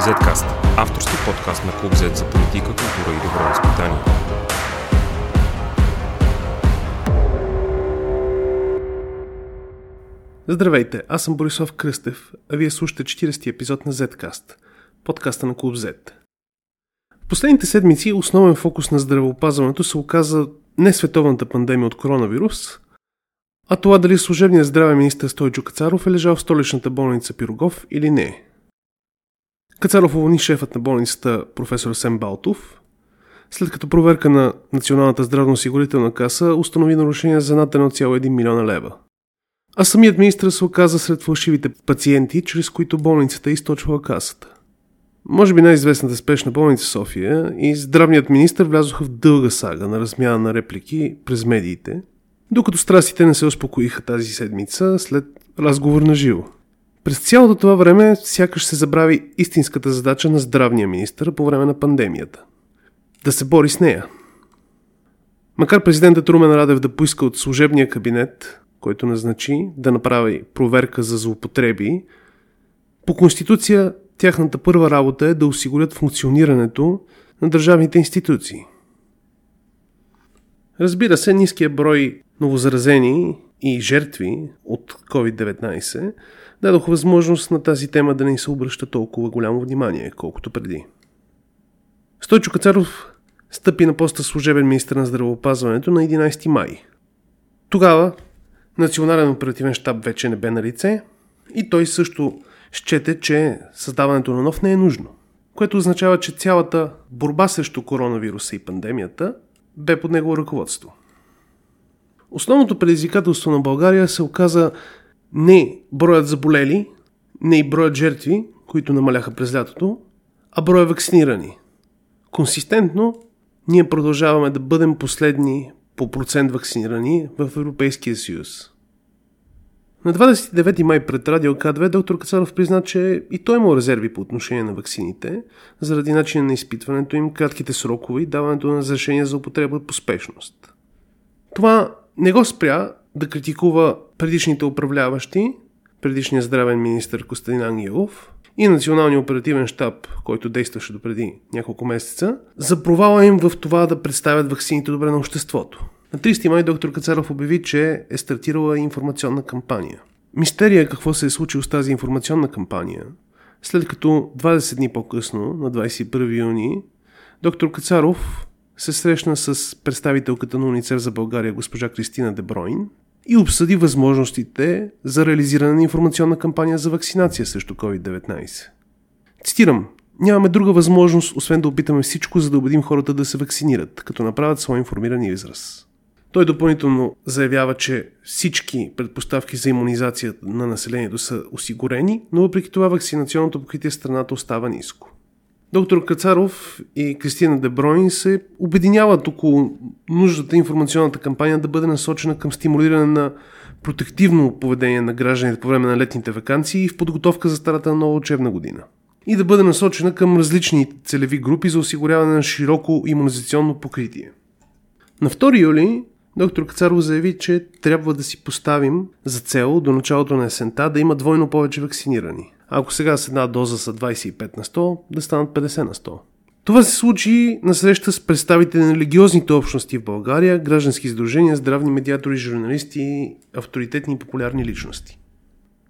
Zcast – авторски подкаст на Клуб Z за политика, култура и добро възпитание. Здравейте, аз съм Борислав Кръстев, а вие слушате 40-ти епизод на Zcast, подкаста на Клуб Z. В последните седмици основен фокус на здравеопазването се оказа не световната пандемия от коронавирус, а това дали служебният здравен министр Стойчо Кацаров е лежал в столичната болница Пирогов или не. Кацаров уволни шефът на болницата професор Сем Балтов, след като проверка на Националната здравноосигурителна каса установи нарушения за над 1,1 милиона лева. А самият министр се оказа сред фалшивите пациенти, чрез които болницата източвала касата. Може би най-известната спешна болница София и здравният министр влязоха в дълга сага на размяна на реплики през медиите, докато страстите не се успокоиха тази седмица след разговор на живо. През цялото това време сякаш се забрави истинската задача на здравния министр по време на пандемията. Да се бори с нея. Макар президентът Румен Радев да поиска от служебния кабинет, който назначи, да направи проверка за злоупотреби, по Конституция тяхната първа работа е да осигурят функционирането на държавните институции. Разбира се, ниският брой новозаразени и жертви от COVID-19 дадоха възможност на тази тема да не се обръща толкова голямо внимание, колкото преди. Стойчо Кацаров стъпи на поста служебен министр на здравеопазването на 11 май. Тогава Национален оперативен щаб вече не бе на лице и той също счете, че създаването на нов не е нужно, което означава, че цялата борба срещу коронавируса и пандемията бе под негово ръководство. Основното предизвикателство на България се оказа не броят заболели, не и броят жертви, които намаляха през лятото, а броя вакцинирани. Консистентно ние продължаваме да бъдем последни по процент вакцинирани в Европейския съюз. На 29 май пред Радио К2 доктор Кацаров призна, че и той има резерви по отношение на вакцините, заради начина на изпитването им, кратките срокове и даването на разрешение за употреба по спешност. Това не го спря да критикува предишните управляващи, предишния здравен министр Костадин Ангелов и Националния оперативен штаб, който действаше до преди няколко месеца, за провала им в това да представят вакцините добре на обществото. На 30 май доктор Кацаров обяви, че е стартирала информационна кампания. Мистерия е какво се е случило с тази информационна кампания, след като 20 дни по-късно, на 21 юни, доктор Кацаров се срещна с представителката на УНИЦЕФ за България госпожа Кристина Дебройн и обсъди възможностите за реализиране на информационна кампания за вакцинация срещу COVID-19. Цитирам, Нямаме друга възможност, освен да опитаме всичко, за да убедим хората да се вакцинират, като направят своя информиран израз. Той допълнително заявява, че всички предпоставки за иммунизация на населението са осигурени, но въпреки това вакцинационното покритие страната остава ниско. Доктор Кацаров и Кристина Дебройн се обединяват около нуждата информационната кампания да бъде насочена към стимулиране на протективно поведение на гражданите по време на летните вакансии и в подготовка за старата нова учебна година. И да бъде насочена към различни целеви групи за осигуряване на широко иммунизационно покритие. На 2 юли доктор Кацаров заяви, че трябва да си поставим за цел до началото на есента да има двойно повече вакцинирани. Ако сега с една доза са 25 на 100, да станат 50 на 100. Това се случи на среща с представители на религиозните общности в България, граждански издружения, здравни медиатори, журналисти, авторитетни и популярни личности.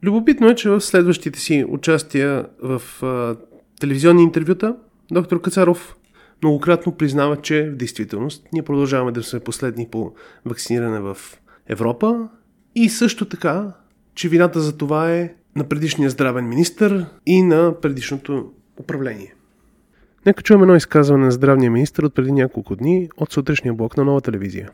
Любопитно е, че в следващите си участия в а, телевизионни интервюта доктор Кацаров многократно признава, че в действителност ние продължаваме да сме последни по вакциниране в Европа и също така, че вината за това е на предишния здравен министр и на предишното управление. Нека чуем едно изказване на здравния министр от преди няколко дни от сутрешния блок на нова телевизия.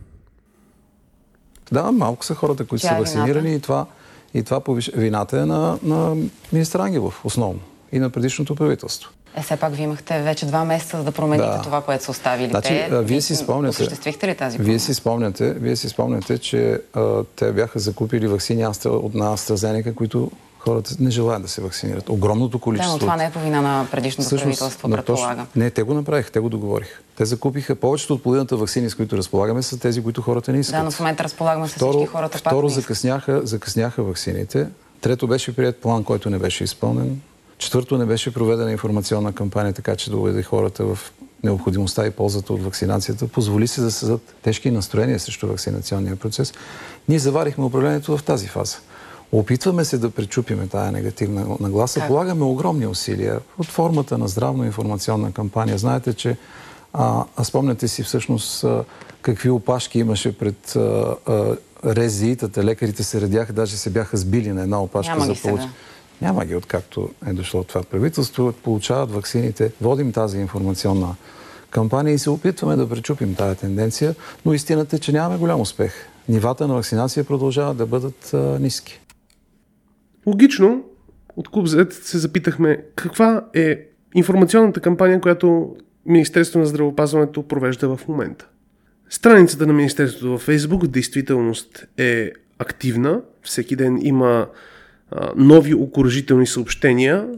Да, малко са хората, които Тя са е вакцинирани и това, и това повиш... вината е на, на министър Ангелов основно и на предишното правителство. Е, все пак ви имахте вече два месеца да промените да. това, което са оставили значи, те. Вие си спомняте. Осъществихте ли тази Вие си спомняте, вие си спомняте че а, те бяха закупили вакцини от на AstraZeneca, които хората не желаят да се вакцинират. Огромното количество. Да, но това не е по вина на предишното Всъщност, правителство, предполагам. Не, те го направиха, те го договориха. Те закупиха повечето от половината вакцини, с които разполагаме, са тези, които хората не искат. Да, но в момента разполагаме с всички хората. Второ, закъсняха, закъсняха вакцините. Трето беше прият план, който не беше изпълнен. Четвърто, не беше проведена информационна кампания, така че да уведе хората в необходимостта и ползата от вакцинацията. Позволи се да създадат тежки настроения срещу вакцинационния процес. Ние заварихме управлението в тази фаза. Опитваме се да пречупиме тая негативна нагласа. Как? Полагаме огромни усилия от формата на здравно-информационна кампания. Знаете, че а, а спомняте си всъщност а, какви опашки имаше пред а, а, резиитата. Лекарите се редяха, даже се бяха сбили на една опашка Няма за получ... Няма ги, откакто е дошло това правителство. Получават вакцините. Водим тази информационна кампания и се опитваме да пречупим тази тенденция, но истината е, че нямаме голям успех. Нивата на вакцинация продължават да бъдат а, ниски. Логично, от Клуб Z се запитахме каква е информационната кампания, която Министерството на здравеопазването провежда в момента. Страницата на Министерството във Фейсбук в действителност е активна. Всеки ден има а, нови окоръжителни съобщения,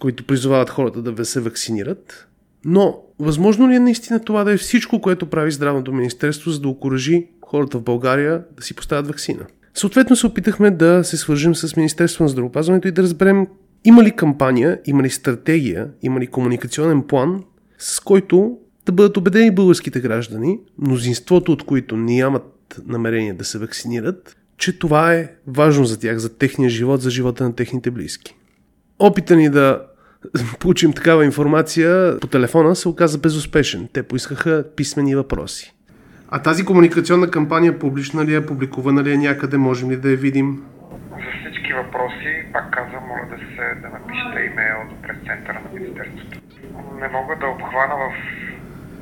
които призовават хората да се вакцинират. Но възможно ли е наистина това да е всичко, което прави Здравното министерство, за да окоръжи хората в България да си поставят вакцина? Съответно се опитахме да се свържим с Министерство на здравеопазването и да разберем има ли кампания, има ли стратегия, има ли комуникационен план, с който да бъдат убедени българските граждани, мнозинството от които нямат намерение да се вакцинират, че това е важно за тях, за техния живот, за живота на техните близки. Опита ни да получим такава информация по телефона се оказа безуспешен. Те поискаха писмени въпроси. А тази комуникационна кампания публична ли е, публикувана ли е някъде, можем ли да я видим? За всички въпроси, пак казвам, моля да се да напишете имейл до прес-центъра на Министерството. Не мога да обхвана в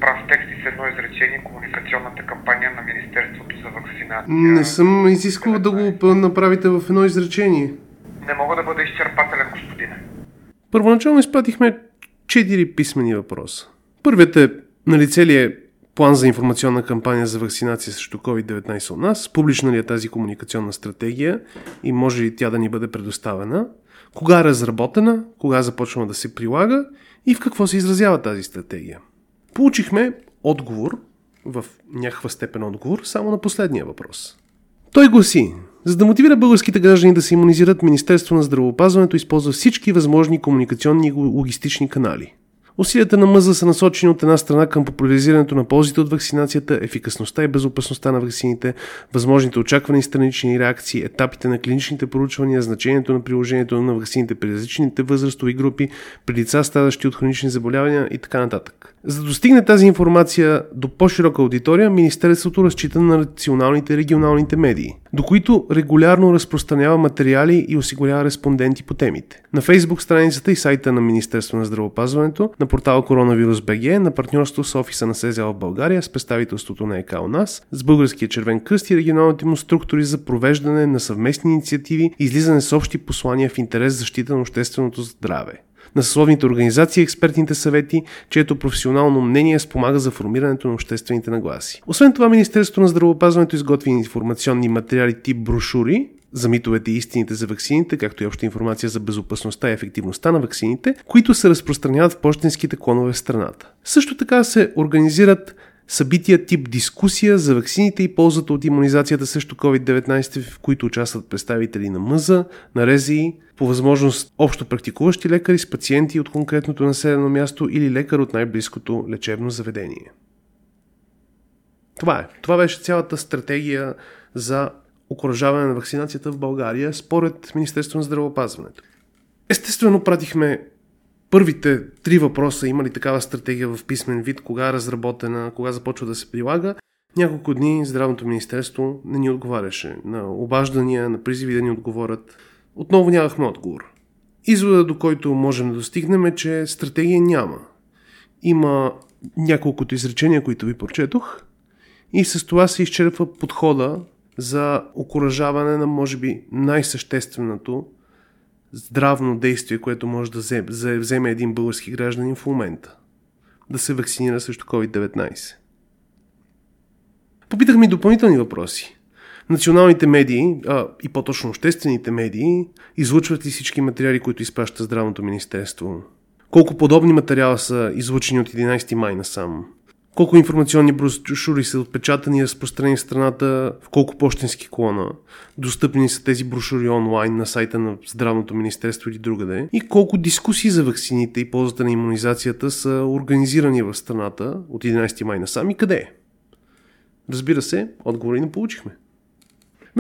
прав текст и с едно изречение комуникационната кампания на Министерството за вакцинация. Не съм изисквал да го направите в едно изречение. Не мога да бъда изчерпателен, господине. Първоначално изпратихме четири писмени въпроса. Първият е на лице ли е план за информационна кампания за вакцинация срещу COVID-19 от нас, публична ли е тази комуникационна стратегия и може ли тя да ни бъде предоставена, кога е разработена, кога започва да се прилага и в какво се изразява тази стратегия. Получихме отговор, в някаква степен отговор, само на последния въпрос. Той гласи, за да мотивира българските граждани да се иммунизират, Министерство на здравеопазването използва всички възможни комуникационни и логистични канали. Усилията на МъЗа са насочени от една страна към популяризирането на ползите от вакцинацията, ефикасността и безопасността на вакцините, възможните очаквани странични реакции, етапите на клиничните проучвания, значението на приложението на вакцините при различните възрастови групи, при лица, страдащи от хронични заболявания и така нататък. За да достигне тази информация до по-широка аудитория, Министерството разчита на националните и регионалните медии, до които регулярно разпространява материали и осигурява респонденти по темите. На фейсбук страницата и сайта на Министерство на здравеопазването, на портал Коронавирус БГ, на партньорство с офиса на СЕЗА в България, с представителството на ЕКА у нас, с Българския червен кръст и регионалните му структури за провеждане на съвместни инициативи и излизане с общи послания в интерес защита на общественото здраве на съсловните организации и експертните съвети, чието професионално мнение спомага за формирането на обществените нагласи. Освен това, Министерството на здравеопазването изготви информационни материали тип брошури, за митовете и истините за ваксините, както и обща информация за безопасността и ефективността на ваксините, които се разпространяват в почтенските клонове в страната. Също така се организират събития тип дискусия за ваксините и ползата от иммунизацията срещу COVID-19, в които участват представители на МъЗа, на РЕЗИ, по възможност общо практикуващи лекари с пациенти от конкретното населено място или лекар от най-близкото лечебно заведение. Това е. Това беше цялата стратегия за окоръжаване на вакцинацията в България според Министерство на здравеопазването. Естествено, пратихме първите три въпроса, има ли такава стратегия в писмен вид, кога е разработена, кога започва да се прилага. Няколко дни Здравното министерство не ни отговаряше на обаждания, на призиви да ни отговорят. Отново нямахме отговор. Извода, до който можем да достигнем е, че стратегия няма. Има няколкото изречения, които ви прочетох и с това се изчерпва подхода за окоръжаване на, може би, най-същественото здравно действие, което може да вземе един български гражданин в момента. Да се вакцинира срещу COVID-19. Попитахме и допълнителни въпроси. Националните медии, а, и по-точно обществените медии, излучват ли всички материали, които изпраща Здравното министерство? Колко подобни материала са излучени от 11 май насам? Колко информационни брошури са отпечатани и разпространени в страната, в колко почтенски клона, достъпни са тези брошури онлайн на сайта на Здравното министерство или другаде, и колко дискусии за ваксините и ползата на иммунизацията са организирани в страната от 11 май насам и къде. Разбира се, отговори не получихме.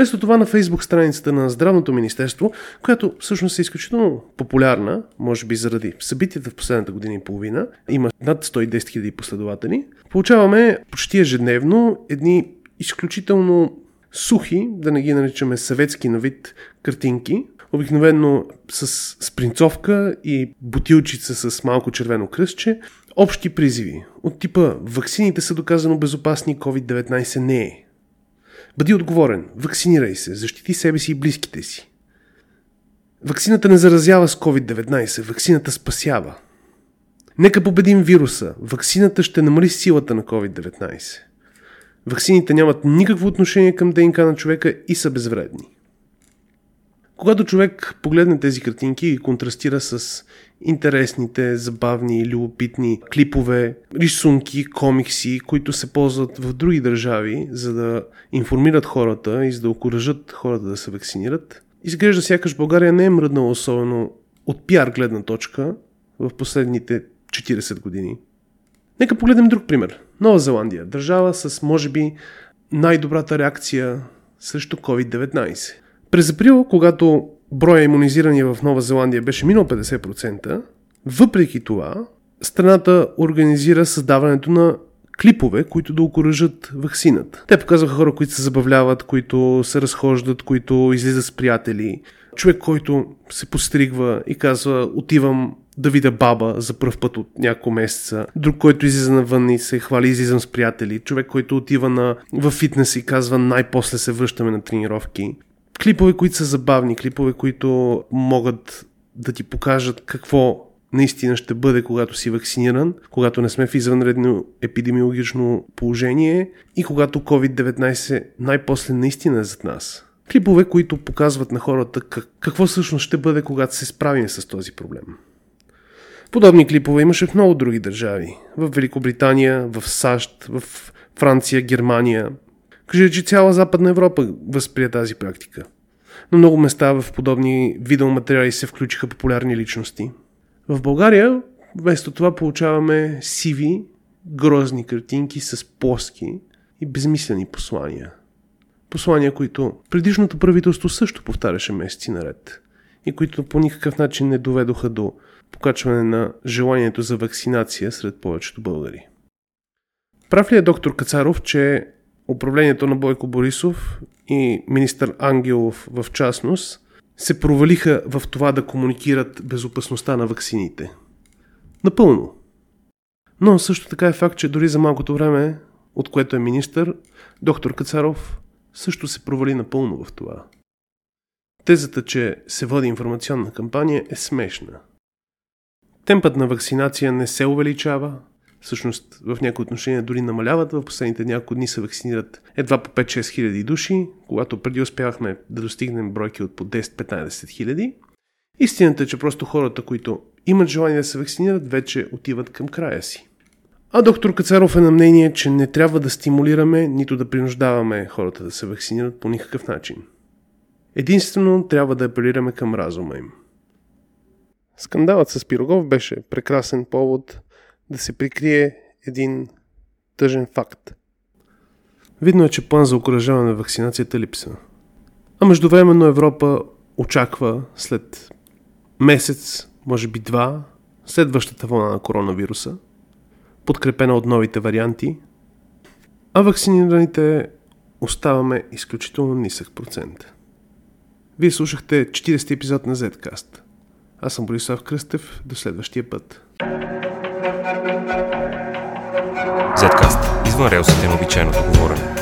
Вместо това на фейсбук страницата на Здравното министерство, която всъщност е изключително популярна, може би заради събитията в последната година и половина, има над 110 000 последователи, получаваме почти ежедневно едни изключително сухи, да не ги наричаме съветски на вид, картинки, обикновено с спринцовка и бутилчица с малко червено кръстче, общи призиви. От типа ваксините са доказано безопасни, COVID-19 не е. Бъди отговорен, вакцинирай се, защити себе си и близките си. Ваксината не заразява с COVID-19, ваксината спасява. Нека победим вируса, ваксината ще намали силата на COVID-19. Ваксините нямат никакво отношение към ДНК на човека и са безвредни. Когато човек погледне тези картинки и контрастира с интересните, забавни, любопитни клипове, рисунки, комикси, които се ползват в други държави, за да информират хората и за да окоръжат хората да се вакцинират, изглежда сякаш България не е мръднала особено от пиар гледна точка в последните 40 години. Нека погледнем друг пример. Нова Зеландия. Държава с, може би, най-добрата реакция срещу COVID-19. През април, когато броя иммунизирани в Нова Зеландия беше минал 50%, въпреки това, страната организира създаването на клипове, които да окоръжат ваксината. Те показваха хора, които се забавляват, които се разхождат, които излизат с приятели. Човек, който се постригва и казва, отивам да видя баба за първ път от няколко месеца. Друг, който излиза навън и се хвали, излизам с приятели. Човек, който отива на, в фитнес и казва, най-после се връщаме на тренировки клипове, които са забавни, клипове, които могат да ти покажат какво наистина ще бъде, когато си вакциниран, когато не сме в извънредно епидемиологично положение и когато COVID-19 най-после наистина е зад нас. Клипове, които показват на хората как, какво всъщност ще бъде, когато се справим с този проблем. Подобни клипове имаше в много други държави. В Великобритания, в САЩ, в Франция, Германия, Кажи, че цяла Западна Европа възприя тази практика. На много места в подобни видеоматериали се включиха популярни личности. В България вместо това получаваме сиви, грозни картинки с плоски и безмислени послания. Послания, които предишното правителство също повтаряше месеци наред и които по никакъв начин не доведоха до покачване на желанието за вакцинация сред повечето българи. Прав ли е доктор Кацаров, че управлението на Бойко Борисов и министър Ангелов в частност се провалиха в това да комуникират безопасността на ваксините. Напълно. Но също така е факт, че дори за малкото време, от което е министър, доктор Кацаров също се провали напълно в това. Тезата, че се води информационна кампания е смешна. Темпът на вакцинация не се увеличава, всъщност в някои отношения дори намаляват. В последните няколко дни се вакцинират едва по 5-6 хиляди души, когато преди успявахме да достигнем бройки от по 10-15 хиляди. Истината е, че просто хората, които имат желание да се вакцинират, вече отиват към края си. А доктор Кацаров е на мнение, че не трябва да стимулираме, нито да принуждаваме хората да се вакцинират по никакъв начин. Единствено трябва да апелираме към разума им. Скандалът с Пирогов беше прекрасен повод да се прикрие един тъжен факт. Видно е, че план за окоръжаване на вакцинацията липсва. А междувременно Европа очаква след месец, може би два, следващата вълна на коронавируса, подкрепена от новите варианти, а вакцинираните оставаме изключително нисък процент. Вие слушахте 40 епизод на Zcast. Аз съм Борислав Кръстев. До следващия път. Zcast. Извън релсите на обичайното говорене.